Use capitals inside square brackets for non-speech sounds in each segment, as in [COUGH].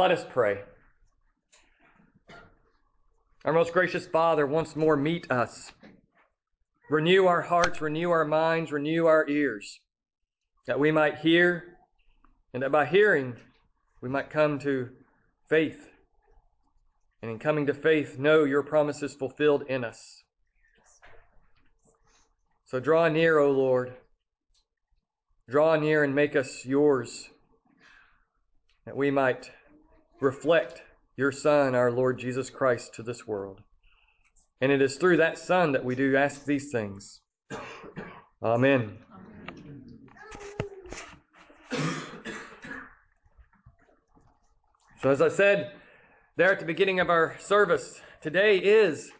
Let us pray. Our most gracious Father, once more meet us. Renew our hearts, renew our minds, renew our ears, that we might hear, and that by hearing we might come to faith. And in coming to faith, know your promises fulfilled in us. So draw near, O Lord. Draw near and make us yours, that we might reflect your Son, our Lord Jesus Christ, to this world. And it is through that Son that we do ask these things. Amen. So, as I said there at the beginning of our service, today is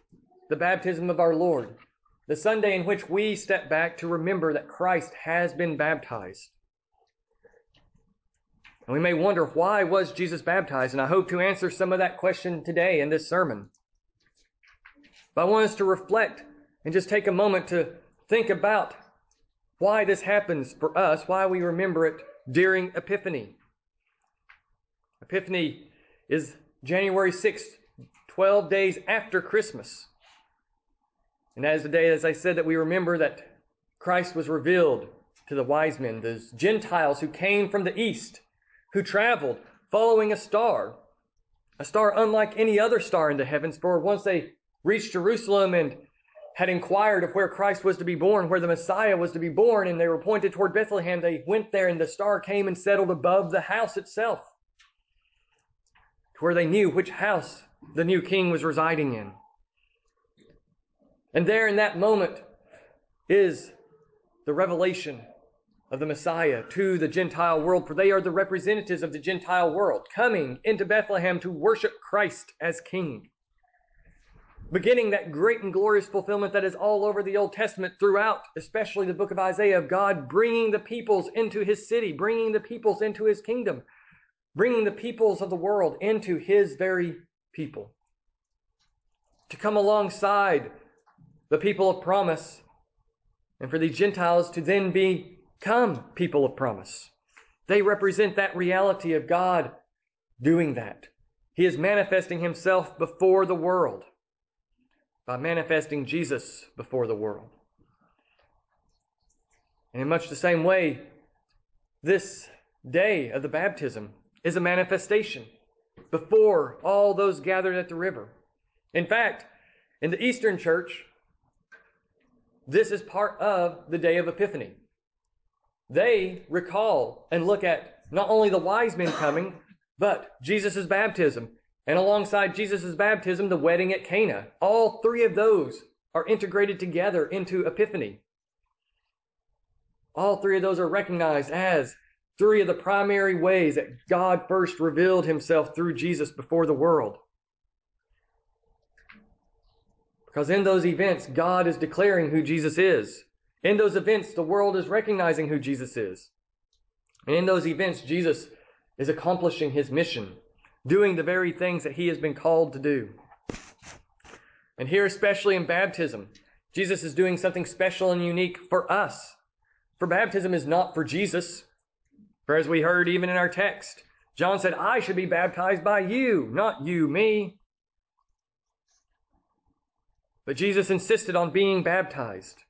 the baptism of our Lord the Sunday in which we step back to remember that Christ has been baptized. And we may wonder why was Jesus baptized, and I hope to answer some of that question today in this sermon. But I want us to reflect and just take a moment to think about why this happens for us, why we remember it during Epiphany. Epiphany is January 6th, 12 days after Christmas. And that is the day, as I said, that we remember that Christ was revealed to the wise men, those Gentiles who came from the east, who traveled following a star, a star unlike any other star in the heavens. For once they reached Jerusalem and had inquired of where Christ was to be born, where the Messiah was to be born, and they were pointed toward Bethlehem, they went there and the star came and settled above the house itself, to where they knew which house the new king was residing in. And there in that moment is the revelation of the Messiah to the Gentile world, for they are the representatives of the Gentile world coming into Bethlehem to worship Christ as King. Beginning that great and glorious fulfillment that is all over the Old Testament throughout, especially the book of Isaiah, of God bringing the peoples into his city, bringing the peoples into his kingdom, bringing the peoples of the world into his very people. To come alongside the people of promise, and for the Gentiles to then become people of promise. They represent that reality of God doing that. He is manifesting himself before the world by manifesting Jesus before the world. And in much the same way, this day of the baptism is a manifestation before all those gathered at the river. In fact, in the Eastern Church, this is part of the day of Epiphany. They recall and look at not only the wise men coming, but Jesus' baptism. And alongside Jesus' baptism, the wedding at Cana. All three of those are integrated together into Epiphany. All three of those are recognized as three of the primary ways that God first revealed himself through Jesus before the world. Because in those events, God is declaring who Jesus is. In those events, the world is recognizing who Jesus is. And in those events, Jesus is accomplishing his mission, doing the very things that he has been called to do. And here, especially in baptism, Jesus is doing something special and unique for us. For baptism is not for Jesus. For as we heard even in our text, John said, I should be baptized by you, not you, me. But Jesus insisted on being baptized.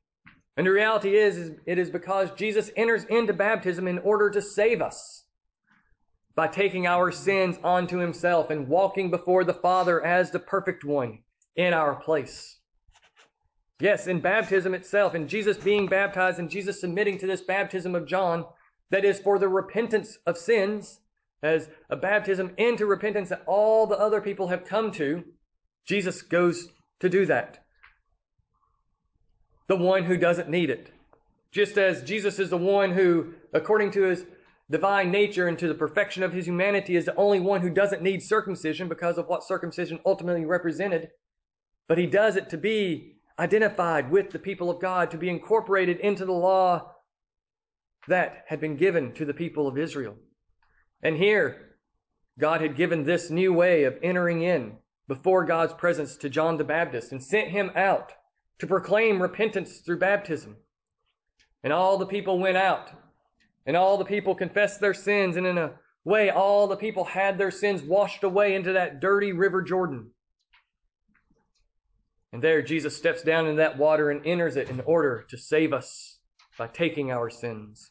And the reality is, is, it is because Jesus enters into baptism in order to save us by taking our sins onto himself and walking before the Father as the perfect one in our place. Yes, in baptism itself, in Jesus being baptized and Jesus submitting to this baptism of John, that is for the repentance of sins, as a baptism into repentance that all the other people have come to, Jesus goes to do that the one who doesn't need it. Just as Jesus is the one who, according to his divine nature and to the perfection of his humanity, is the only one who doesn't need circumcision because of what circumcision ultimately represented. But he does it to be identified with the people of God, to be incorporated into the law that had been given to the people of Israel. And here, God had given this new way of entering in before God's presence to John the Baptist and sent him out to proclaim repentance through baptism. And all the people went out, and all the people confessed their sins, and in a way all the people had their sins washed away into that dirty river Jordan. And there Jesus steps down in that water and enters it in order to save us by taking our sins.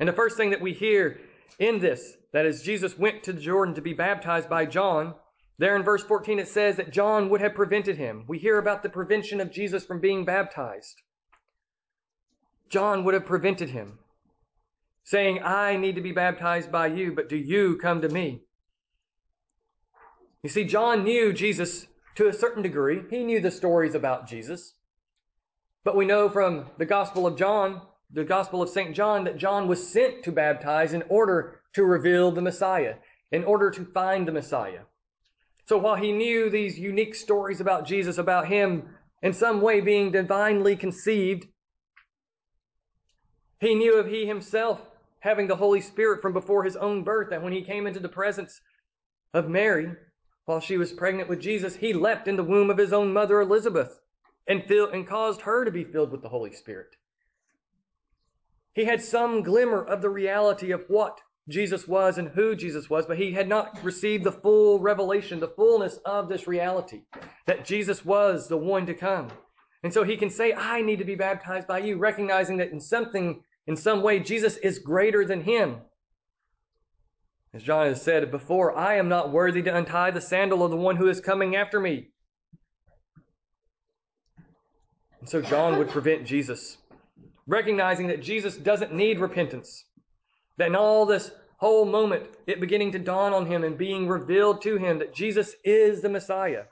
And the first thing that we hear in this, that is Jesus went to the Jordan to be baptized by John, there in verse 14 it says that John would have prevented him. We hear about the prevention of Jesus from being baptized. John would have prevented him, saying, I need to be baptized by you, but do you come to me? You see, John knew Jesus to a certain degree. He knew the stories about Jesus. But we know from the Gospel of John, the Gospel of St. John, that John was sent to baptize in order to reveal the Messiah, in order to find the Messiah. So while he knew these unique stories about Jesus, about him in some way being divinely conceived, he knew of he himself having the Holy Spirit from before his own birth, that when he came into the presence of Mary while she was pregnant with Jesus, he leapt in the womb of his own mother Elizabeth and, fill, and caused her to be filled with the Holy Spirit. He had some glimmer of the reality of what Jesus was and who Jesus was, but he had not received the full revelation, the fullness of this reality that Jesus was the one to come. And so he can say, I need to be baptized by you, recognizing that in something in some way, Jesus is greater than him. As John has said before, I am not worthy to untie the sandal of the one who is coming after me. And so John would prevent Jesus, recognizing that Jesus doesn't need repentance. That in all this whole moment, it beginning to dawn on him and being revealed to him that Jesus is the Messiah.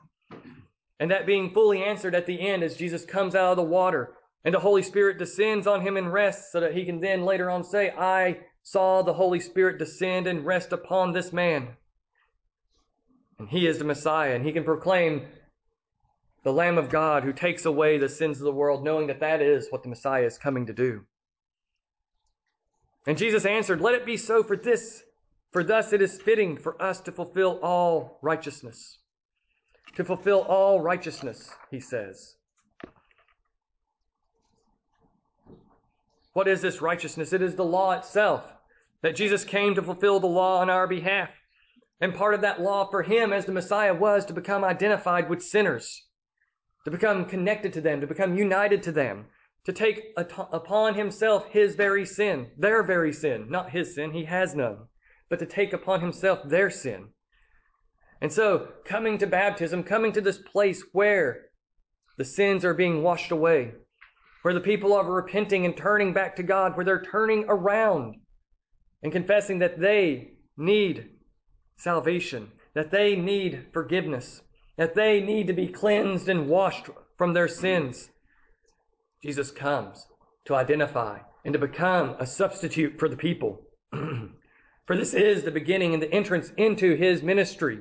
And that being fully answered at the end as Jesus comes out of the water and the Holy Spirit descends on him and rests so that he can then later on say, I saw the Holy Spirit descend and rest upon this man. And he is the Messiah, and he can proclaim the Lamb of God who takes away the sins of the world, knowing that that is what the Messiah is coming to do. And Jesus answered, Let it be so for this, for thus it is fitting for us to fulfill all righteousness. To fulfill all righteousness, he says. What is this righteousness? It is the law itself, that Jesus came to fulfill the law on our behalf. And part of that law for him as the Messiah was to become identified with sinners, to become connected to them, to become united to them, to take upon himself his very sin, their very sin, not his sin, he has none, but to take upon himself their sin. And so, coming to baptism, coming to this place where the sins are being washed away, where the people are repenting and turning back to God, where they're turning around and confessing that they need salvation, that they need forgiveness, that they need to be cleansed and washed from their sins. Jesus comes to identify and to become a substitute for the people. [CLEARS THROAT] for this is the beginning and the entrance into his ministry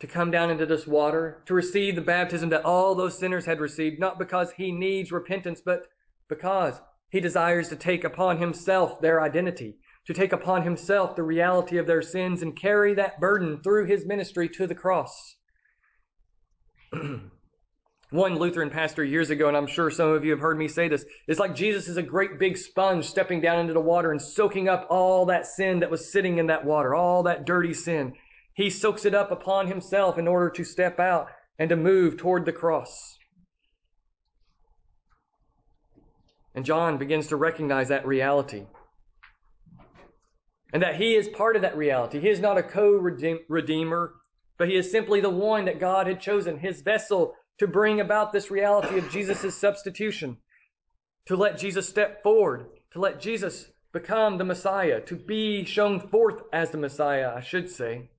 to come down into this water, to receive the baptism that all those sinners had received, not because he needs repentance, but because he desires to take upon himself their identity, to take upon himself the reality of their sins and carry that burden through his ministry to the cross. [CLEARS THROAT] One Lutheran pastor years ago, and I'm sure some of you have heard me say this, it's like Jesus is a great big sponge stepping down into the water and soaking up all that sin that was sitting in that water, all that dirty sin. He soaks it up upon himself in order to step out and to move toward the cross. And John begins to recognize that reality. And that he is part of that reality. He is not a co redeemer, but he is simply the one that God had chosen, his vessel to bring about this reality of Jesus' substitution, to let Jesus step forward, to let Jesus become the Messiah, to be shown forth as the Messiah, I should say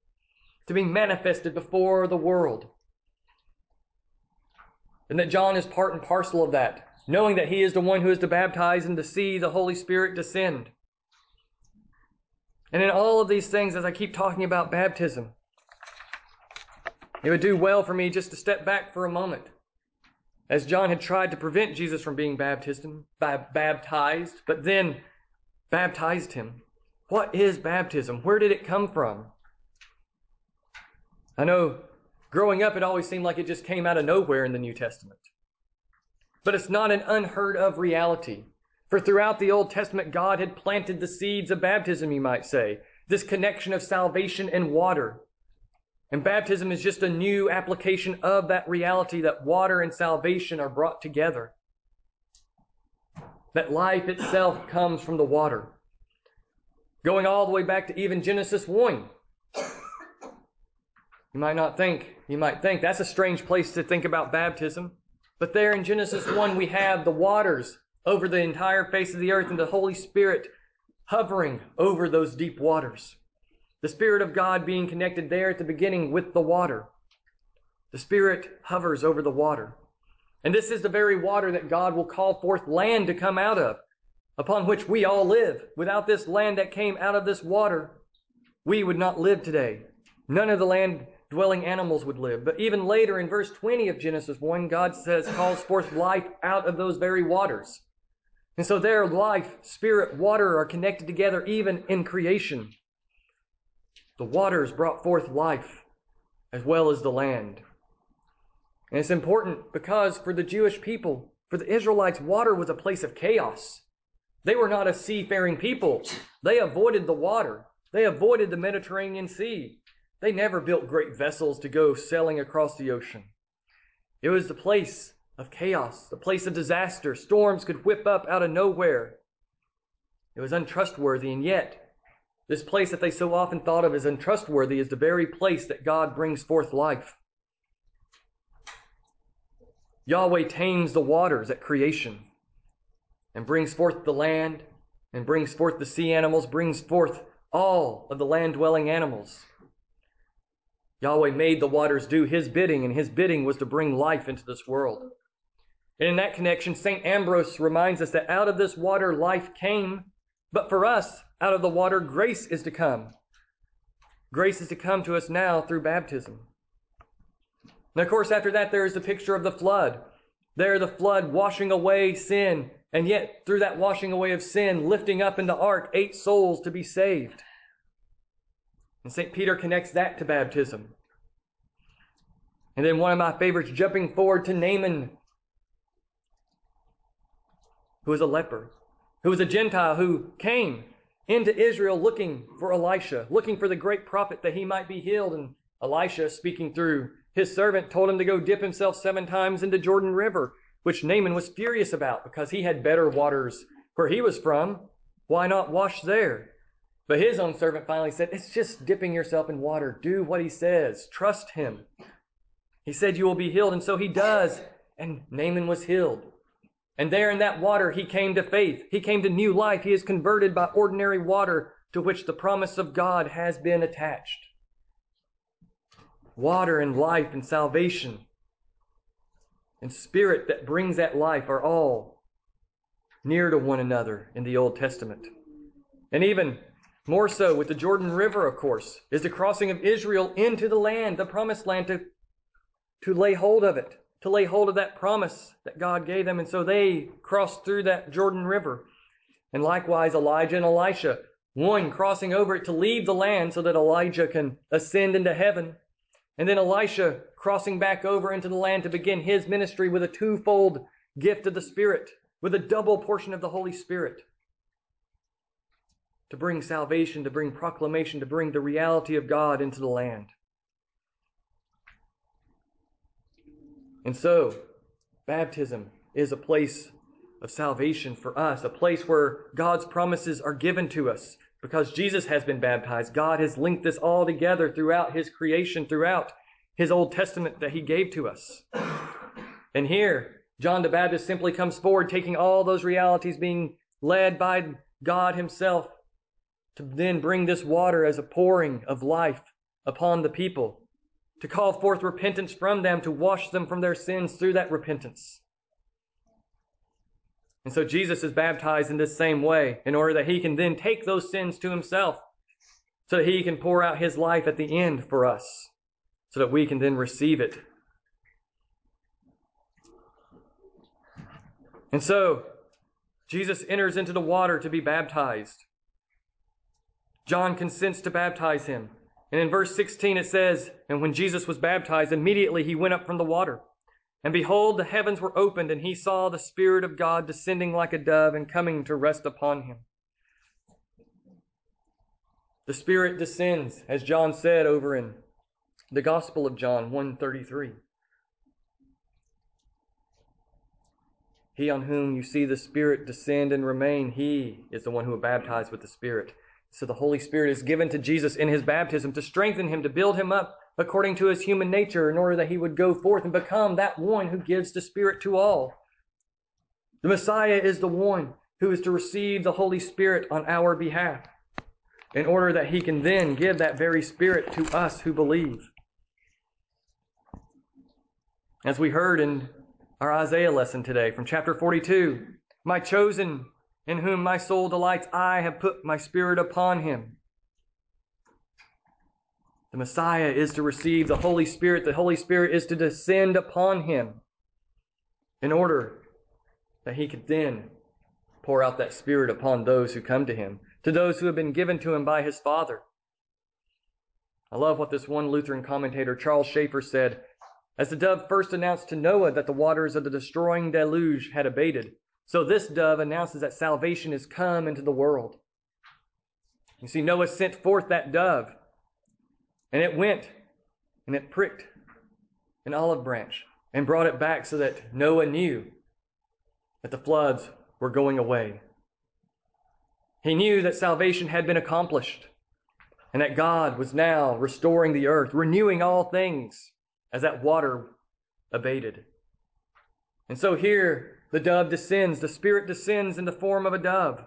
to be manifested before the world. And that John is part and parcel of that, knowing that he is the one who is to baptize and to see the Holy Spirit descend. And in all of these things, as I keep talking about baptism, it would do well for me just to step back for a moment. As John had tried to prevent Jesus from being baptized, but then baptized him. What is baptism? Where did it come from? I know growing up, it always seemed like it just came out of nowhere in the New Testament. But it's not an unheard of reality. For throughout the Old Testament, God had planted the seeds of baptism, you might say. this connection of salvation and water. And baptism is just a new application of that reality that water and salvation are brought together. That life itself comes from the water. Going all the way back to even Genesis 1. You might not think, you might think that's a strange place to think about baptism. But there in Genesis 1, we have the waters over the entire face of the earth and the Holy Spirit hovering over those deep waters. The Spirit of God being connected there at the beginning with the water. The Spirit hovers over the water. And this is the very water that God will call forth land to come out of, upon which we all live. Without this land that came out of this water, we would not live today. None of the land dwelling animals would live. But even later in verse 20 of Genesis 1, God says, calls forth life out of those very waters. And so there, life, spirit, water are connected together even in creation. The waters brought forth life as well as the land. And it's important because for the Jewish people, for the Israelites, water was a place of chaos. They were not a seafaring people. They avoided the water. They avoided the Mediterranean Sea. They never built great vessels to go sailing across the ocean. It was the place of chaos, the place of disaster. Storms could whip up out of nowhere. It was untrustworthy, and yet, this place that they so often thought of as untrustworthy is the very place that God brings forth life. Yahweh tames the waters at creation and brings forth the land and brings forth the sea animals, brings forth all of the land dwelling animals. Yahweh made the waters do his bidding, and his bidding was to bring life into this world. And in that connection, St. Ambrose reminds us that out of this water life came, but for us, out of the water grace is to come. Grace is to come to us now through baptism. And of course, after that, there is the picture of the flood. There, the flood washing away sin, and yet through that washing away of sin, lifting up in the ark eight souls to be saved. And St. Peter connects that to baptism. And then one of my favorites, jumping forward to Naaman, who was a leper, who was a Gentile who came into Israel looking for Elisha, looking for the great prophet that he might be healed. And Elisha, speaking through his servant, told him to go dip himself seven times into Jordan River, which Naaman was furious about because he had better waters where he was from. Why not wash there? But his own servant finally said, It's just dipping yourself in water. Do what he says. Trust him. He said, You will be healed. And so he does. And Naaman was healed. And there in that water, he came to faith. He came to new life. He is converted by ordinary water to which the promise of God has been attached. Water and life and salvation and spirit that brings that life are all near to one another in the Old Testament. And even more so with the Jordan River, of course, is the crossing of Israel into the land, the promised land, to, to lay hold of it, to lay hold of that promise that God gave them. And so they crossed through that Jordan River. And likewise, Elijah and Elisha, one crossing over it to leave the land so that Elijah can ascend into heaven. And then Elisha crossing back over into the land to begin his ministry with a twofold gift of the Spirit, with a double portion of the Holy Spirit to bring salvation, to bring proclamation, to bring the reality of God into the land. And so, baptism is a place of salvation for us, a place where God's promises are given to us. Because Jesus has been baptized, God has linked this all together throughout His creation, throughout His Old Testament that He gave to us. And here, John the Baptist simply comes forward, taking all those realities, being led by God Himself, to then bring this water as a pouring of life upon the people, to call forth repentance from them, to wash them from their sins through that repentance. And so Jesus is baptized in this same way in order that he can then take those sins to himself so that he can pour out his life at the end for us so that we can then receive it. And so Jesus enters into the water to be baptized. John consents to baptize him. And in verse 16 it says, And when Jesus was baptized, immediately he went up from the water. And behold, the heavens were opened, and he saw the Spirit of God descending like a dove and coming to rest upon him. The Spirit descends, as John said over in the Gospel of John 133. He on whom you see the Spirit descend and remain, he is the one who will baptize with the Spirit. So the Holy Spirit is given to Jesus in his baptism to strengthen him, to build him up according to his human nature, in order that he would go forth and become that one who gives the Spirit to all. The Messiah is the one who is to receive the Holy Spirit on our behalf in order that he can then give that very Spirit to us who believe. As we heard in our Isaiah lesson today from chapter 42, my chosen in whom my soul delights, I have put my Spirit upon him. The Messiah is to receive the Holy Spirit. The Holy Spirit is to descend upon him in order that he could then pour out that Spirit upon those who come to him to those who have been given to him by his Father. I love what this one Lutheran commentator, Charles Schaeffer, said. As the dove first announced to Noah that the waters of the destroying deluge had abated, so this dove announces that salvation has come into the world. You see, Noah sent forth that dove, and it went and it pricked an olive branch and brought it back so that Noah knew that the floods were going away. He knew that salvation had been accomplished and that God was now restoring the earth, renewing all things as that water abated. And so here the dove descends, the Spirit descends in the form of a dove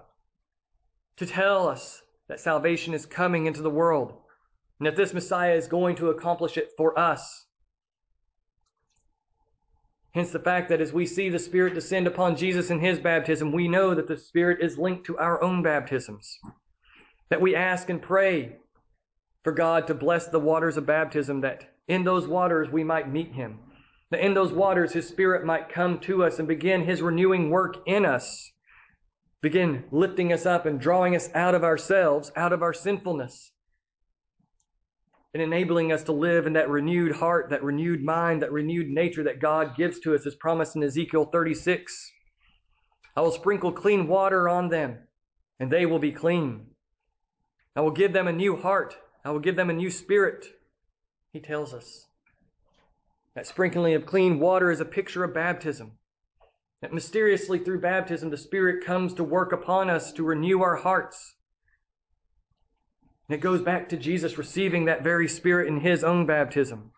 to tell us that salvation is coming into the world and that this Messiah is going to accomplish it for us. Hence, the fact that as we see the Spirit descend upon Jesus in his baptism, we know that the Spirit is linked to our own baptisms. That we ask and pray for God to bless the waters of baptism, that in those waters we might meet him. That in those waters his Spirit might come to us and begin his renewing work in us, begin lifting us up and drawing us out of ourselves, out of our sinfulness, and enabling us to live in that renewed heart, that renewed mind, that renewed nature that God gives to us as promised in Ezekiel 36. I will sprinkle clean water on them, and they will be clean. I will give them a new heart. I will give them a new spirit. He tells us. That sprinkling of clean water is a picture of baptism. That mysteriously through baptism, the Spirit comes to work upon us to renew our hearts, and it goes back to Jesus receiving that very Spirit in his own baptism.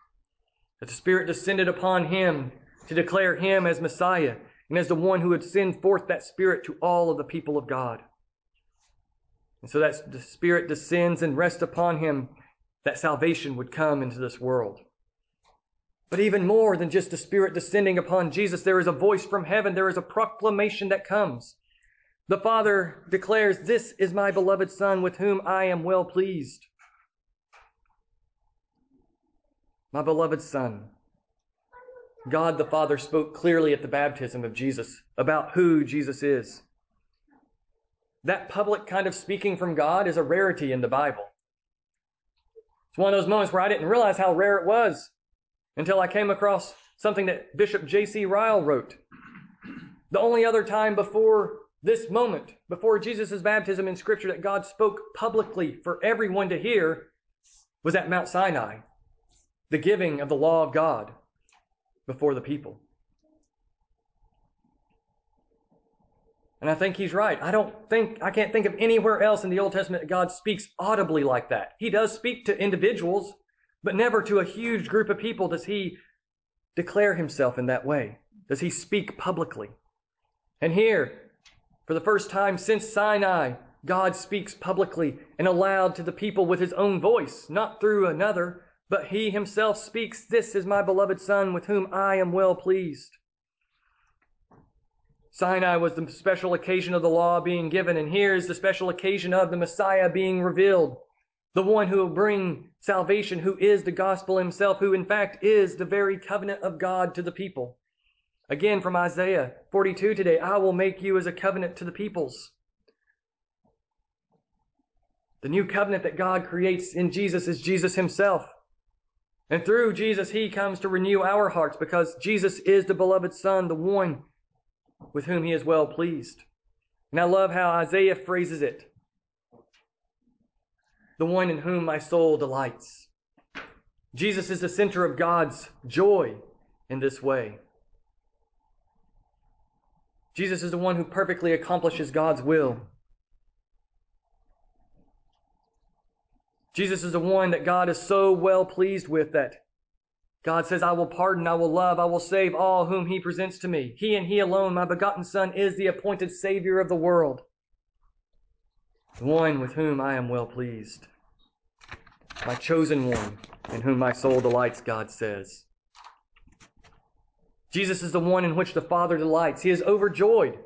That the Spirit descended upon him to declare him as Messiah and as the one who would send forth that Spirit to all of the people of God. And so that the Spirit descends and rests upon him, that salvation would come into this world. But even more than just the Spirit descending upon Jesus, there is a voice from heaven. There is a proclamation that comes. The Father declares, This is my beloved Son with whom I am well pleased. My beloved Son. God the Father spoke clearly at the baptism of Jesus about who Jesus is. That public kind of speaking from God is a rarity in the Bible. It's one of those moments where I didn't realize how rare it was until I came across something that Bishop J.C. Ryle wrote. The only other time before this moment before Jesus' baptism in Scripture that God spoke publicly for everyone to hear was at Mount Sinai, the giving of the law of God before the people. And I think he's right. I don't think, I can't think of anywhere else in the Old Testament that God speaks audibly like that. He does speak to individuals, but never to a huge group of people does he declare himself in that way. Does he speak publicly? And here, for the first time since Sinai, God speaks publicly and aloud to the people with his own voice, not through another, but he himself speaks, This is my beloved Son with whom I am well pleased. Sinai was the special occasion of the law being given, and here is the special occasion of the Messiah being revealed. The one who will bring salvation, who is the gospel himself, who in fact is the very covenant of God to the people. Again from Isaiah 42 today, I will make you as a covenant to the peoples. The new covenant that God creates in Jesus is Jesus himself. And through Jesus, he comes to renew our hearts because Jesus is the beloved Son, the one with whom he is well pleased. And I love how Isaiah phrases it. The one in whom my soul delights. Jesus is the center of God's joy in this way. Jesus is the one who perfectly accomplishes God's will. Jesus is the one that God is so well pleased with that God says, I will pardon, I will love, I will save all whom he presents to me. He and he alone, my begotten Son, is the appointed Savior of the world, the one with whom I am well pleased. My chosen one, in whom my soul delights, God says. Jesus is the one in which the Father delights. He is overjoyed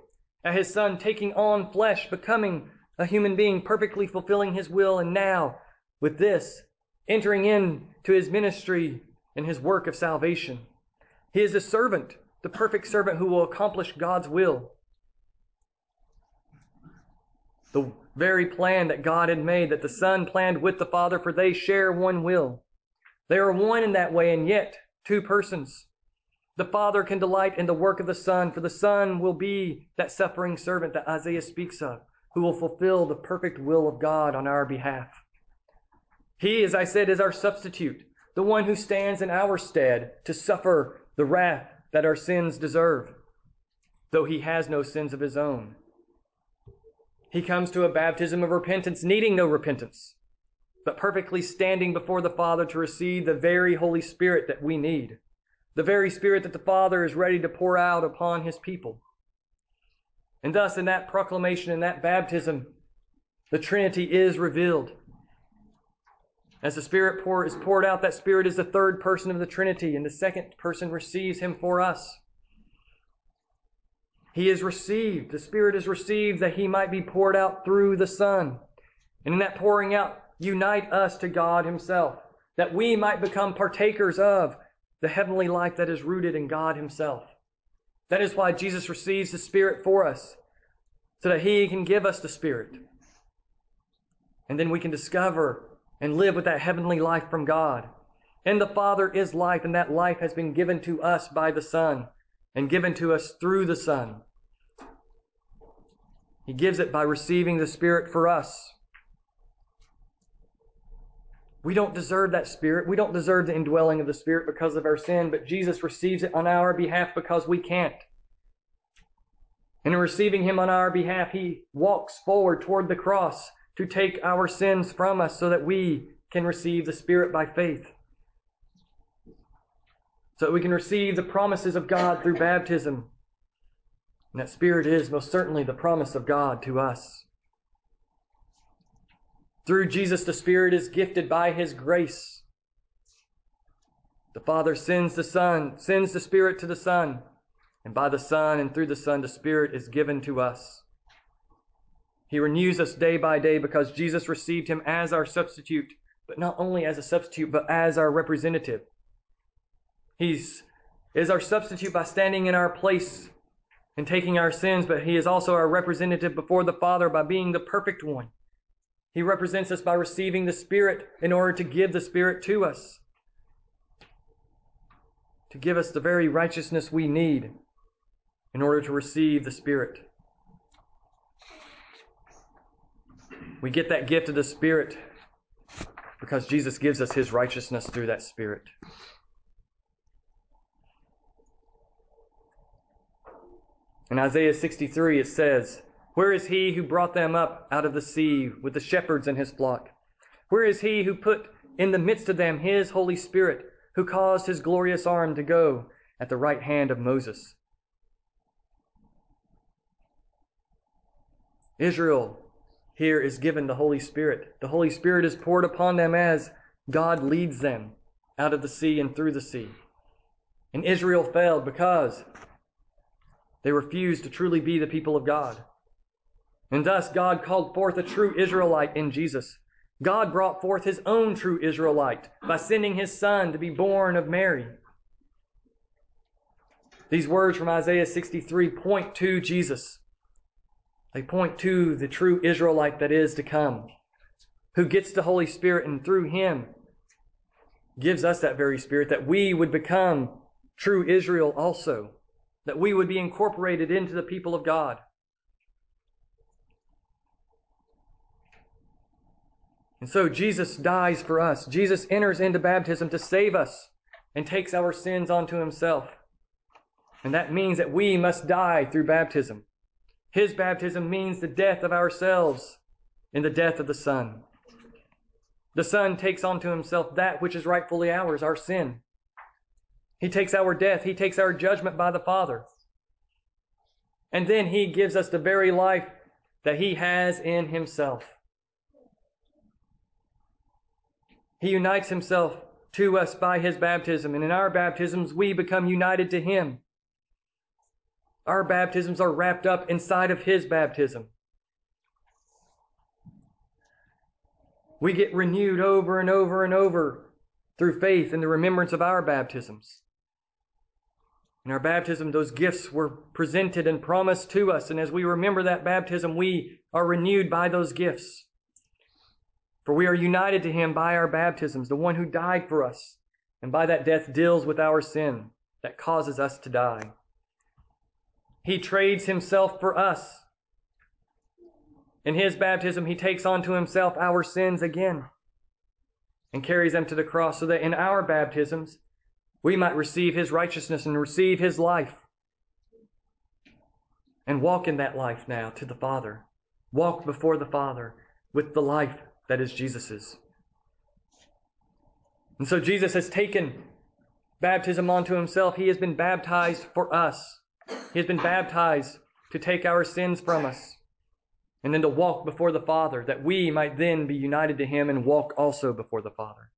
at his Son taking on flesh, becoming a human being, perfectly fulfilling his will, and now, with this, entering into his ministry and his work of salvation. He is a servant, the perfect servant who will accomplish God's will. The very plan that God had made, that the Son planned with the Father, for they share one will. They are one in that way, and yet two persons. The Father can delight in the work of the Son, for the Son will be that suffering servant that Isaiah speaks of, who will fulfill the perfect will of God on our behalf. He, as I said, is our substitute the one who stands in our stead to suffer the wrath that our sins deserve, though he has no sins of his own. He comes to a baptism of repentance, needing no repentance, but perfectly standing before the Father to receive the very Holy Spirit that we need, the very Spirit that the Father is ready to pour out upon his people. And thus, in that proclamation, in that baptism, the Trinity is revealed. As the Spirit pour, is poured out, that Spirit is the third person of the Trinity, and the second person receives him for us. He is received, the Spirit is received that he might be poured out through the Son. And in that pouring out, unite us to God Himself, that we might become partakers of the heavenly life that is rooted in God Himself. That is why Jesus receives the Spirit for us, so that He can give us the Spirit. And then we can discover and live with that heavenly life from God. And the Father is life, and that life has been given to us by the Son and given to us through the Son. He gives it by receiving the Spirit for us. We don't deserve that Spirit. We don't deserve the indwelling of the Spirit because of our sin, but Jesus receives it on our behalf because we can't. And in receiving Him on our behalf, He walks forward toward the cross to take our sins from us so that we can receive the Spirit by faith. So that we can receive the promises of God through [LAUGHS] baptism. And that Spirit is most certainly the promise of God to us. Through Jesus, the Spirit is gifted by His grace. The Father sends the Son, sends the Spirit to the Son, and by the Son and through the Son, the Spirit is given to us. He renews us day by day because Jesus received him as our substitute, but not only as a substitute, but as our representative. He's is our substitute by standing in our place and taking our sins, but he is also our representative before the Father by being the perfect one. He represents us by receiving the Spirit in order to give the Spirit to us, to give us the very righteousness we need in order to receive the Spirit. We get that gift of the Spirit because Jesus gives us his righteousness through that Spirit. In Isaiah 63, it says, Where is he who brought them up out of the sea with the shepherds and his flock? Where is he who put in the midst of them his Holy Spirit, who caused his glorious arm to go at the right hand of Moses? Israel here is given the Holy Spirit. The Holy Spirit is poured upon them as God leads them out of the sea and through the sea. And Israel failed because they refused to truly be the people of God. And thus God called forth a true Israelite in Jesus. God brought forth his own true Israelite by sending his son to be born of Mary. These words from Isaiah 63 point to Jesus. They point to the true Israelite that is to come, who gets the Holy Spirit and through him gives us that very Spirit that we would become true Israel also, that we would be incorporated into the people of God. And so Jesus dies for us. Jesus enters into baptism to save us and takes our sins onto himself. And that means that we must die through baptism. His baptism means the death of ourselves and the death of the Son. The Son takes onto himself that which is rightfully ours, our sin. He takes our death, he takes our judgment by the Father. And then he gives us the very life that he has in himself. He unites himself to us by his baptism, and in our baptisms, we become united to him. Our baptisms are wrapped up inside of his baptism. We get renewed over and over and over through faith in the remembrance of our baptisms. In our baptism, those gifts were presented and promised to us. And as we remember that baptism, we are renewed by those gifts. For we are united to him by our baptisms, the one who died for us, and by that death deals with our sin that causes us to die. He trades himself for us in his baptism, he takes onto himself our sins again and carries them to the cross so that in our baptisms, we might receive his righteousness and receive his life and walk in that life now to the Father. Walk before the Father with the life that is Jesus's. And so Jesus has taken baptism onto himself. He has been baptized for us. He has been baptized to take our sins from us and then to walk before the Father, that we might then be united to Him and walk also before the Father.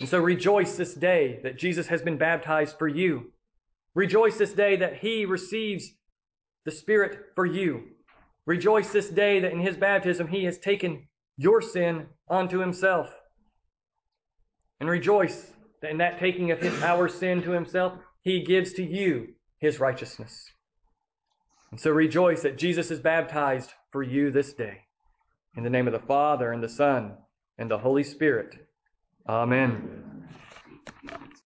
And so rejoice this day that Jesus has been baptized for you. Rejoice this day that He receives the Spirit for you. Rejoice this day that in His baptism He has taken your sin onto Himself. And rejoice that in that taking of his, our sin to Himself, He gives to you His righteousness. And so rejoice that Jesus is baptized for you this day. In the name of the Father, and the Son, and the Holy Spirit. Amen.